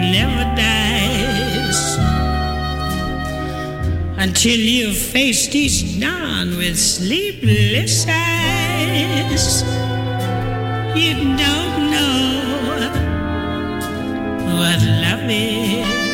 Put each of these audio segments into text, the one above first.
never dies until you've faced each dawn with sleepless eyes. You don't know what love is.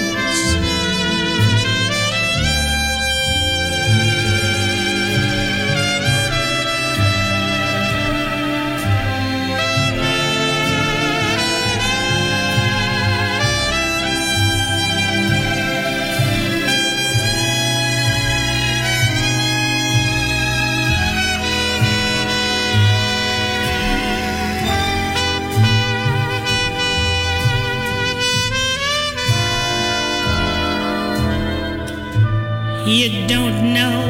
You don't know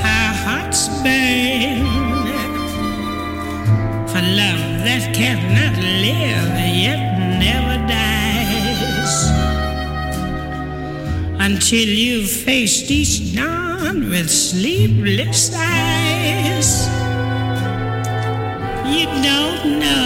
how hearts burn for love that cannot live yet never dies until you've faced each dawn with sleepless eyes. You don't know.